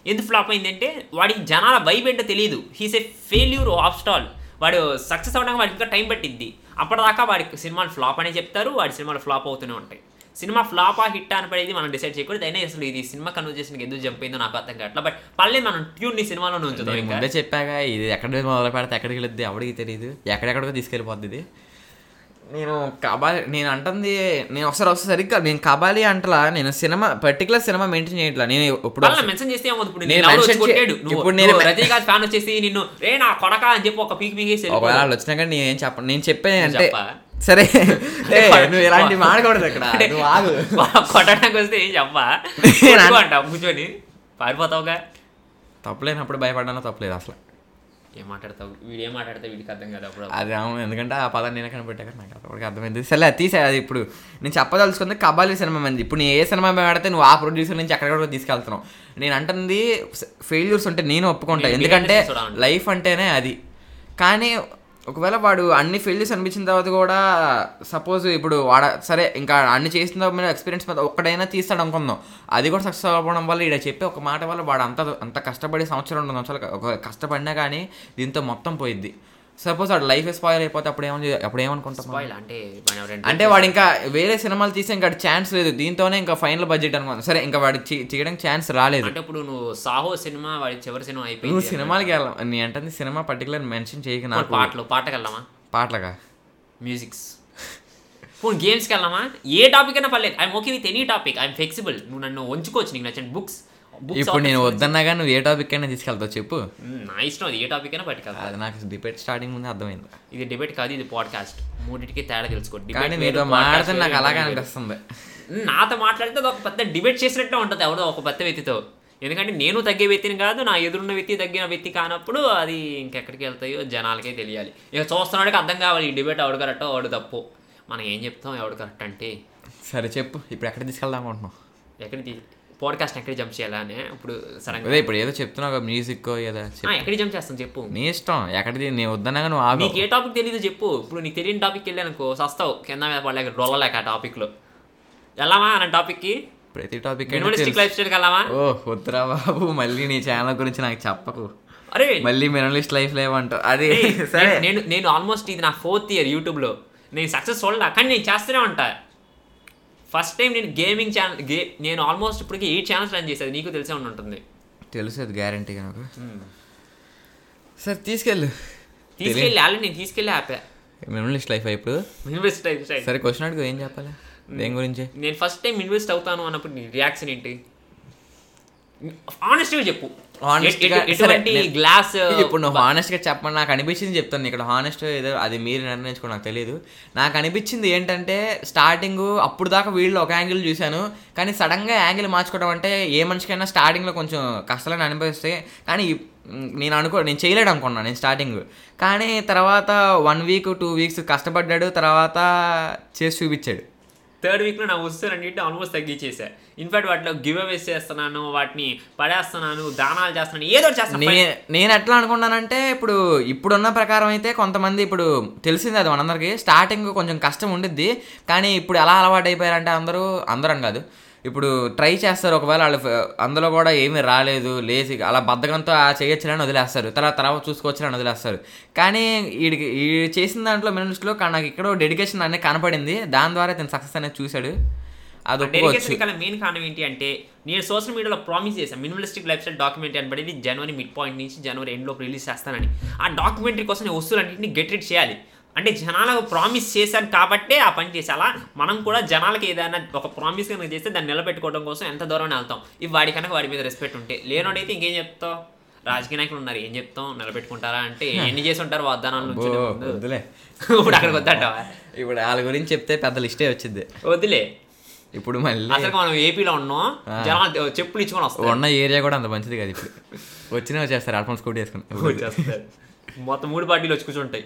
ఎందుకు ఫ్లాప్ అయింది అంటే వాడికి జనాల వైబ్ ఏంటో తెలియదు he's a failure of stall వాడు సక్సెస్ అవ్వడానికి వాడికి ఇంకా టైం పట్టిద్ది. అప్పటిదాకా వాడికి సినిమాలు ఫ్లాప్ అనే చెప్తారు వాడి సినిమాలు ఫ్లాప్ అవుతూనే ఉంటాయి. సినిమా ఫ్లాపా హిట్ అనేది మనం డిసైడ్ చేయకూడదు. అయినా అసలు ఇది సినిమా కన్వర్జేషన్కి ఎందుకు జంప్ అయిందో నాకు అర్థం కావట్లేదు. బట్ పర్లేదు మనం ట్యూన్ని సినిమాలో ఇంకా. ముందే చెప్పాక ఇది ఎక్కడ మొదలు పెడితే ఎక్కడికి వెళ్ళొద్ది ఎవరికి తెలియదు ఎక్కడెక్కడికో తీసుకెళ్ళిపోద్ది నేను కబాలి నేను అంటుంది నేను ఒకసారి ఒకసారి సరిగ్గా నేను కబాలి అంటలా నేను సినిమా పర్టికులర్ సినిమా మెయింటైన్ చేయట్లా. నేను ఇప్పుడు మెన్షన్ చేస్తే ఇప్పుడు ఇప్పుడు నేను రజనీకాంత్ ఫ్యాన్ వచ్చేసి నిన్ను రే నా కొడక అని చెప్పి ఒక పీక్ పీకేసి ఒకవేళ వచ్చినా కానీ నేనేం చెప్పను. నేను చెప్పేది అంటే? సరే (laughs) ఏ, నువ్వు ఇలాంటి మాడకూడదు నువ్వు ఆగు. కొట్టడానికి వస్తే ఏం చెప్పా? కూర్చొని. పారిపోతావుగా. తప్పులేనప్పుడు భయపడ్డానో? తప్పలేదు అసలు. ఏం మాట్లాడతావు? వీడు ఏం మాట్లాడతావు వీడికి అర్థం కదా అప్పుడు అది అవును. ఎందుకంటే ఆ పదాన్ని నేనే కనిపెట్టాక నాకు అప్పటికి అర్థమైంది. సరే తీసే అది ఇప్పుడు నేను చెప్పదలుచుకుంది కబాలి సినిమా మంది. ఇప్పుడు నేను ఏ సినిమా పెడితే నువ్వు ఆ ప్రొడ్యూసర్ నుంచి ఎక్కడ తీసుకెళ్తున్నావు. నేను అంటుంది ఫెయిల్యూర్స్ ఉంటే నేను ఒప్పుకుంటా. నేను ఎందుకంటే కూడా. లైఫ్ అంటేనే అది. కానీ ఒకవేళ వాడు అన్ని ఫీల్డ్స్ అనిపించిన తర్వాత కూడా సపోజ్ ఇప్పుడు వాడ సరే ఇంకా అన్ని చేసిన తర్వాత మీద ఎక్స్పీరియన్స్ మీద ఒక్కడైనా తీస్తాడు అనుకుందాం. అది కూడా సక్సెస్ అవ్వడం వల్ల ఇక్కడ చెప్పి ఒక మాట వల్ల వాడు అంత అంత కష్టపడి సంవత్సరం రెండు సంవత్సరాలు ఒక కష్టపడినా కానీ దీంతో మొత్తం పోయిద్ది. సపోజ్ వాడు లైఫ్ స్పాయిల్ అయిపోతే అప్పుడు ఏమని అప్పుడు ఏమనుకుంటాం అంటే అంటే వాడు ఇంకా వేరే సినిమాలు తీస్తే ఇంకా ఛాన్స్ లేదు. దీంతోనే ఇంకా ఫైనల్ బడ్జెట్ అనుకున్నాను సరే ఇంకా వాడు చేయడానికి ఛాన్స్ రాలేదు. అంటే ఇప్పుడు నువ్వు సాహో సినిమా వాడి చివరి సినిమా నువ్వు అయిపోయింది సినిమాలకి వెళ్ళాం నీ అంటే సినిమా పర్టికులర్ మెన్షన్ చేయక నాకు. పాటలు పాటకి వెళ్దామా? పాటలుగా మ్యూజిక్స్ పోనీ గేమ్స్కి వెళ్దామా? ఏ టాపిక్ అయినా పర్లేదు. I'm okay with any topic I'm flexible నువ్వు నన్ను ఉంచుకోవచ్చు నీకు నచ్చిన బుక్స్ ఇప్పుడు నేను వద్దన్నా కానీ నువ్వు ఏ టాపిక్ అయినా తీసుకెళ్తావు చెప్పు. నా ఇష్టం అది ఏ టాపిక్ అయినా పట్టుకెళ్తా. అది నాకు డిబేట్ స్టార్టింగ్ ముందే అర్థమైంది. ఇది డిబేట్ కాదు ఇది పాడ్కాస్ట్ మూడింటికి తేడా తెలుసుకో. Debate కానీ podcast మాట్లాడితే నాకు అలాగే. అనిపిస్తుంది. నాతో మాట్లాడితే ఒక పెద్ద డిబేట్ చేసినట్టే ఉంటుంది ఎవడో ఒక పెద్ద వ్యక్తితో. ఎందుకంటే నేను తగ్గే వ్యక్తిని కాదు నా ఎదురున్న వ్యక్తి తగ్గిన వ్యక్తి కానప్పుడు అది ఇంకెక్కడికి వెళ్తాయో జనాలకే తెలియాలి. ఇక చూస్తున్నాడికి అర్థం కావాలి ఈ డిబేట్ ఎవడు కరెక్టో ఎవడు తప్పు. మనం ఏం చెప్తాం ఎవడు కరెక్ట్ అంటే? సరే చెప్పు ఇప్పుడు ఎక్కడ తీసుకెళ్దాం అనుకుంటున్నావు? ఎక్కడికి? పాడ్కాస్ట్ ఎక్కడ జంప్ చేయాలని ఇప్పుడు సడన్గా అదే ఇప్పుడు ఏదో చెప్తున్నావు మ్యూజిక్ ఏదో. ఎక్కడ జంప్ చేస్తాం చెప్పు. నీ ఇష్టం ఎక్కడిది? నేను వద్దన్నా కానీ నువ్వు ఆగు. నీకు ఏ టాపిక్ తెలియదు చెప్పు. ఇప్పుడు నీకు తెలియని టాపిక్ వెళ్ళానుకో సస్తావు. కింద మీద పడలేక డొల్లలేక ఆ టాపిక్లో వెళ్ళామా అన్న టాపిక్కి ప్రతి టాపిక్ లైఫ్ ఓ వద్దురా బాబు మళ్ళీ నీ ఛానల్ గురించి నాకు చెప్పకు. అరే! మళ్ళీ మినిమలిస్ట్ లైఫ్ లేవంటావు అది సరే. నేను- నేను ఆల్మోస్ట్ ఇది నా ఫోర్త్ ఇయర్ యూట్యూబ్లో నేను సక్సెస్ చూడలే కానీ నేను చేస్తూనే ఉంటా. ఫస్ట్ టైం నేను గేమింగ్ ఛానల్ గే నేను ఆల్మోస్ట్ ఇప్పటికి ఎయిట్ ఛానల్స్ రన్ చేసేది. నీకు తెలిసే ఉండి ఉంటుంది. తెలుసు అది గ్యారంటీగా నాకు. సరే తీసుకెళ్ళు. తీసుకెళ్ళి ఆల్రెడీ నేను తీసుకెళ్ళి ఆపా మినిమలిస్ట్ లైఫ్ ఇప్పుడు? ఇన్వెస్ట్ లైఫ్ సరే క్వశ్చన్ అడుగు ఏం చెప్పాలి? దేని గురించి? నేను ఫస్ట్ టైం ఇన్వెస్ట్ అవుతాను అన్నప్పుడు నీ రియాక్షన్ ఏంటి? ఆనెస్ట్గా చెప్పు. ఎటువంటి గ్లాస్ (laughs) ఇప్పుడు నువ్వు హానెస్ట్గా చెప్పండి నాకు అనిపించింది చెప్తాను ఇక్కడ హానెస్ట్ ఏదో అది మీరు నిర్ణయించుకో నాకు తెలియదు నాకు అనిపించింది ఏంటంటే స్టార్టింగ్ అప్పుడు దాకా వీళ్ళు ఒక యాంగిల్ చూశాను. కానీ సడన్గా యాంగిల్ మార్చుకోవడం అంటే ఏ మనిషికైనా స్టార్టింగ్లో కొంచెం కష్టాలని అనిపిస్తే కానీ నేను అనుకో నేను చేయలేడు అనుకున్నాను నేను స్టార్టింగ్ కానీ తర్వాత వన్ వీక్ టూ వీక్స్ కష్టపడ్డాడు తర్వాత చేసి చూపించాడు. థర్డ్ వీక్లో నా వస్తువులు అన్నింటి ఆల్మోస్ట్ తగ్గించేసా. ఇన్ఫాక్ట్ వాటిలో గివ్ అవేస్ చేస్తున్నాను వాటిని పడేస్తున్నాను దానాలు చేస్తున్నాను ఏదో చేస్తాను నేను ఎట్లా అనుకున్నానంటే ఇప్పుడు ఇప్పుడున్న ప్రకారం అయితే కొంతమంది ఇప్పుడు తెలిసింది అది మనందరికీ. స్టార్టింగ్ కొంచెం కష్టం ఉండిద్ది. కానీ ఇప్పుడు ఎలా అలవాటు అయిపోయారంటే అందరూ అందరూ కాదు. ఇప్పుడు ట్రై చేస్తారు ఒకవేళ వాళ్ళు అందులో కూడా ఏమీ రాలేదు లేచి అలా బద్ధకంతో ఆ చేయొచ్చులని వదిలేస్తారు. తర్వాత తర్వాత చూసుకోవచ్చులని వదిలేస్తారు. కానీ వీడికి ఈ చేసిన దాంట్లో మినిస్ట్లో నాకు ఇక్కడ డెడికేషన్ అనేది కనపడింది. దాని ద్వారా తను సక్సెస్ అనేది చూశాడు. అది ఒప్పుకోవచ్చు. మెయిన్ కారణం ఏంటి అంటే నేను సోషల్ మీడియాలో ప్రామిస్ చేశాను మినిమలిస్టిక్ లైఫ్ స్టైల్ డాక్యుమెంటరీ అని పడింది జనవరి మిడ్ పాయింట్ నుంచి జనవరి ఎండ్లోకి రిలీజ్ చేస్తానని. ఆ డాక్యుమెంటరీ కోసం నేను వస్తువులన్నింటినీ గెట్ రిడ్ చేయాలి. అంటే జనాలకు ప్రామిస్ చేశాను కాబట్టే ఆ పని చేసి అలా మనం కూడా జనాలకి ఏదైనా ఒక ప్రామిస్ కనుక చేస్తే దాన్ని నిలబెట్టుకోవడం కోసం ఎంత దూరం వెళ్తాం? ఇవి వాడి కనుక వాడి మీద రెస్పెక్ట్ ఉంటే. లేనోడైతే ఇంకేం చెప్తావు? రాజకీయ నాయకులు ఉన్నారు ఏం చెప్తాం నిలబెట్టుకుంటారా అంటే ఎన్ని చేసి ఉంటారు వాగ్దానాల వద్దులే. ఇప్పుడు అక్కడికి వద్దంటావా? ఇప్పుడు వాళ్ళ గురించి చెప్తే పెద్ద లిస్టే వచ్చింది వద్దులే. ఇప్పుడు మళ్ళీ అసలు మనం ఏపీలో ఉన్నాం జనాలు చెప్పులు ఇచ్చుకొని వస్తారు. ఉన్న ఏరియా కూడా అంత మంచిది కాదు ఇప్పుడు. వచ్చినా వచ్చేస్తారు అల్ఫోన్ స్కూటీ వేసుకుని. మొత్తం మూడు పార్టీలు వచ్చి కూర్చుంటాయి.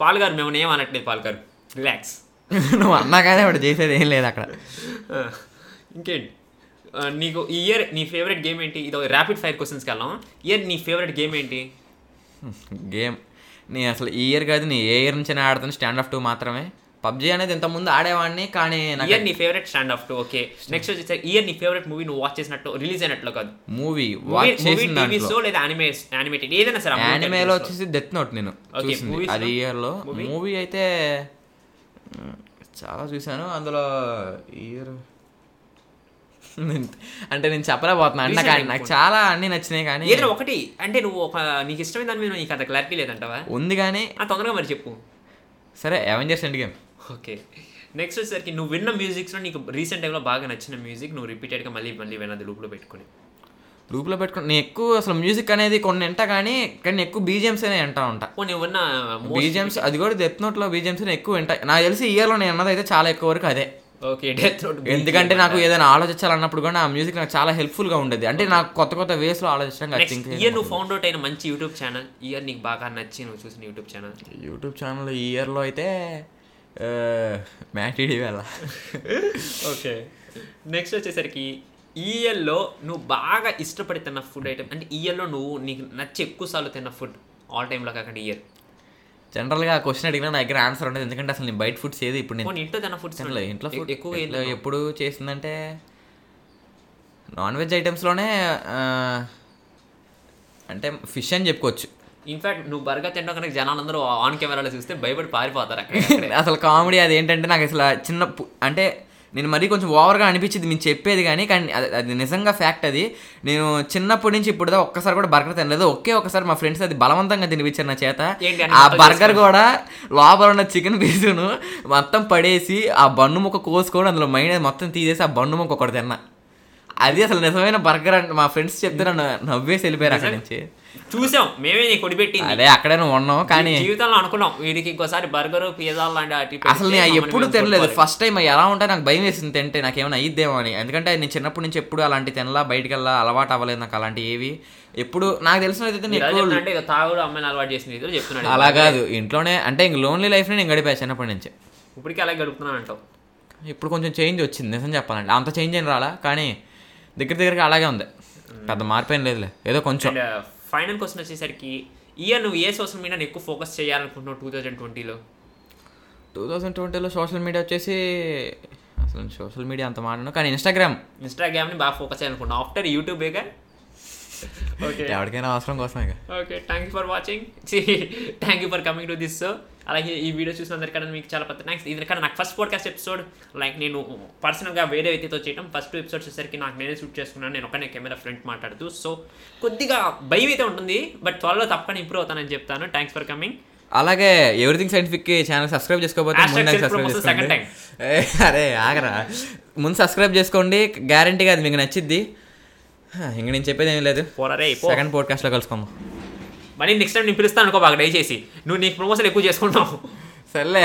పాల్ గారు మేము ఏం అనట్లేదు పాల్ గారు. రిలాక్స్ (laughs) నువ్వు అన్నా కానీ వాడు చేసేది ఏం లేదు అక్కడ. ఇంకేంటి? నీకు ఈ ఇయర్ నీ ఫేవరెట్ గేమ్ ఏంటి? ఇది ర్యాపిడ్ ఫైర్ క్వశ్చన్స్కి వెళ్దాం ఇయర్ నీ ఫేవరెట్ గేమ్ ఏంటి? గేమ్ నేను అసలు ఈ ఇయర్ కాదు నీ ఏ ఇయర్ నుంచి ఆడుతాను స్టాండ్ ఆఫ్ టూ మాత్రమే. పబ్జీ అనేది ఇంతకుముందు ఆడేవాడిని కానీ ఇయర్ నీ favourite Standoff two okay next వచ్చేసి ఇయర్ నీ ఫేవరెట్ మూవీ నువ్వు వాచ్ చేసినట్టు రిలీజ్ అయినట్లు కాదు. మూవీ వాచ్ చేసిన దాంట్లో. షో లేదా అనిమే యానిమేటెడ్ ఏదైనా సరే యానిమేలో. వచ్చేసి డెత్ నోట్ నేను చూసింది. అది లో? ఇయర్లో? మూవీ అయితే చాలా చూశాను. అందులో ఇయర్ అంటే నేను చెప్పలేకపోతున్నా. అంటే నాకు Recent నాకు చాలా అన్ని నచ్చినాయి కానీ ఏదైనా ఒకటి అంటే నువ్వు ఒక నీకు ఇష్టమైన దాని మీద నీకు అంత క్లారిటీ లేదంటావా? ఉంది కానీ తొందరగా మరి చెప్పు. సరే Avengers Endgame okay. Next వచ్చేసరికి నువ్వు విన్న మ్యూజిక్స్లో నీకు రీసెంట్ టైంలో బాగా నచ్చిన మ్యూజిక్ నువ్వు రిపీటెడ్గా మళ్ళీ మళ్ళీ విన్నది లూప్లో పెట్టుకుని. లూప్లో పెట్టుకుని నేను ఎక్కువ అసలు మ్యూజిక్ అనేది కొన్ని వింటా కానీ కానీ ఎక్కువ బీజిఎమ్స్ అనే వింటా ఉంటా. నువ్వు విన్న బీజిఎమ్స్ అది కూడా డెత్ నోట్లో బీజిఎమ్స్ ఎక్కువ వింటా. నాకు తెలిసి ఇయర్లో నేను అన్నది అయితే చాలా ఎక్కువ వరకు అదే. ఓకే డెత్ నోట్ ఎందుకంటే నాకు ఏదైనా ఆలోచించాలన్నప్పుడు కూడా ఆ మ్యూజిక్ నాకు చాలా హెల్ప్ఫుల్గా ఉండేది. అంటే నాకు కొత్త కొత్త వేస్లో ఆలోచించడం నెక్స్ట్ ఇయర్ నువ్వు ఫౌండ్ అవుట్ అయిన మంచి యూట్యూబ్ ఛానల్ ఇయర్ నీకు బాగా నచ్చి నువ్వు చూసిన యూట్యూబ్ ఛానల్ యూట్యూబ్ ఛానల్ ఈ ఇయర్లో అయితే మ్యాటీడీ వెళ్ళ ఓకే నెక్స్ట్ వచ్చేసరికి ఈ ఇయర్లో నువ్వు బాగా ఇష్టపడి తిన్న ఫుడ్ ఐటమ్ అంటే ఈ ఇయర్లో నువ్వు నీకు నచ్చి ఎక్కువ సార్లు తిన్న ఫుడ్ ఆల్ టైంలో కాకుండా ఇయర్ జనరల్గా ఆ క్వశ్చన్ అడిగినా నా దగ్గర ఆన్సర్ ఉండదు ఎందుకంటే అసలు నేను బయట ఫుడ్స్ ఏది ఇప్పుడు నేను ఇంట్లో తిన్న ఫుడ్స్ ఇంట్లో ఫుడ్ ఎక్కువ ఎప్పుడు చేసిందంటే నాన్ వెజ్ ఐటమ్స్లోనే అంటే ఫిష్ అని చెప్పుకోవచ్చు ఇన్ఫాక్ట్ నువ్వు బర్గర్ తింటాం కనుక జనాలందరూ ఆన్ కెమెరాలో చూస్తే భయపడి పారిపోతారు అక్కడ. (laughs) అసలు కామెడీ అది ఏంటంటే నాకు అసలు చిన్న అంటే నేను మరీ కొంచెం ఓవర్గా అనిపించింది నేను చెప్పేది కానీ కానీ అది అది నిజంగా ఫ్యాక్ట్ అది. నేను చిన్నప్పటి నుంచి ఇప్పుడు ఒక్కసారి కూడా బర్గర్ తినలేదు. ఒకే ఒకసారి మా ఫ్రెండ్స్ అది బలవంతంగా తినిపించారు నా చేత. ఆ బర్గర్ కూడా లోపల ఉన్న చికెన్ పీసును మొత్తం పడేసి ఆ బన్ను ముక్క కోసుకొని అందులో మైనస్ మొత్తం తీసేసి ఆ బన్ను ముక్క ఒకటి తిన్నా. అది అసలు నిజమైన బర్గర్ అంటే. మా ఫ్రెండ్స్ చెప్తే నన్ను నవ్వేసి వెళ్ళిపోయారు అక్కడి నుంచి. చూసాం. మేమే నీ కొడిపెట్టింది అదే అక్కడే ఉన్నావు కానీ జీవితంలో అనుకున్నాం. వీడికి ఇంకోసారి బర్గర్ పిజ్జా లాంటి వాటి అసలు నేను ఎప్పుడు తినలేదు. ఫస్ట్ టైం ఎలా ఉంటాయి నాకు భయం వేసింది తింటే. నాకు ఏమైనా అయ్యిద్దేమో అని. ఎందుకంటే నేను చిన్నప్పటి నుంచి ఎప్పుడు అలాంటి తినలా బయటికి వెళ్ళా అలవాటు అవ్వలేదు నాకు అలాంటి ఏవి. ఎప్పుడు నాకు తెలిసినది అయితే నేను తాగుడు అమ్మాయిని అలవాటు చేసిన చెప్తున్నాడు అలా కాదు. ఇంట్లోనే అంటే ఇంక లోన్లీ లైఫ్ని నేను గడిపా చిన్నప్పటి నుంచి. ఇప్పటికీ అలాగే గడుపుతున్నాను అంటావు. ఇప్పుడు కొంచెం చేంజ్ వచ్చింది. నిజం చెప్పాలంటే అంత చేంజ్ అని రాలా? కానీ దగ్గర దగ్గరగా అలాగే ఉంది. పెద్ద మార్పు ఏం లేదులే. ఏదో కొంచెం. ఫైనల్ క్వశ్చన్ వచ్చేసరికి ఇయర్ నువ్వు ఏ సోషల్ మీడియాని ఎక్కువ ఫోకస్ చేయాలనుకుంటున్నావు టూ థౌజండ్ ట్వంటీలో టూ థౌజండ్ ట్వంటీలో సోషల్ మీడియా వచ్చేసి అసలు సోషల్ మీడియా అంత మాడను కానీ ఇన్స్టాగ్రామ్ ఇన్స్టాగ్రామ్ని బాగా ఫోకస్ చేయాలనుకుంటున్నావు. ఆఫ్టర్ యూట్యూబేగా ఓకే ఎవరికైనా అవసరం కోసమే okay thank you for watching thank you for coming to this అలాగే ఈ వీడియో చూసినందరికన్నా మీకు చాలా పెద్ద థ్యాంక్స్ ఇది కన్నా నాకు ఫస్ట్ పాడ్కాస్ట్ ఎపిసోడ్ లైక్ నేను పర్సనల్గా వేరే వ్యక్తితో చేయడం ఫస్ట్ టూ ఎపిసోడ్స్ వచ్చేసరికి నాకు నేనే షూట్ చేసుకున్నాను నేను ఒకనే కెమెరా ఫ్రంట్ మాట్లాడుతూ. సో కొద్దిగా భయం అయితే ఉంటుంది బట్ త్వరలో తప్పకుండా ఇంప్రూవ్ అవుతానని చెప్తాను. థ్యాంక్స్ ఫర్ కమింగ్ అలాగే ఎవ్రీథింగ్ సైంటిఫిక్ ఛానల్ సబ్స్క్రైబ్ ఏ, అరే ఆగరా. ముందు సబ్స్క్రైబ్ చేసుకోండి గ్యారంటీగా అది మీకు నచ్చిద్ది. ఇంక నేను చెప్పేది ఏం లేదు సెకండ్ పోడ్కాస్ట్లో కలుసుకుందాం. మళ్ళీ నెక్స్ట్ టైం నేను పిలుస్తాను అనుకో బాగా దయచేసి. నువ్వు నీకు ప్రమోషన్ ఎక్కువ చేసుకుంటావు సర్లే.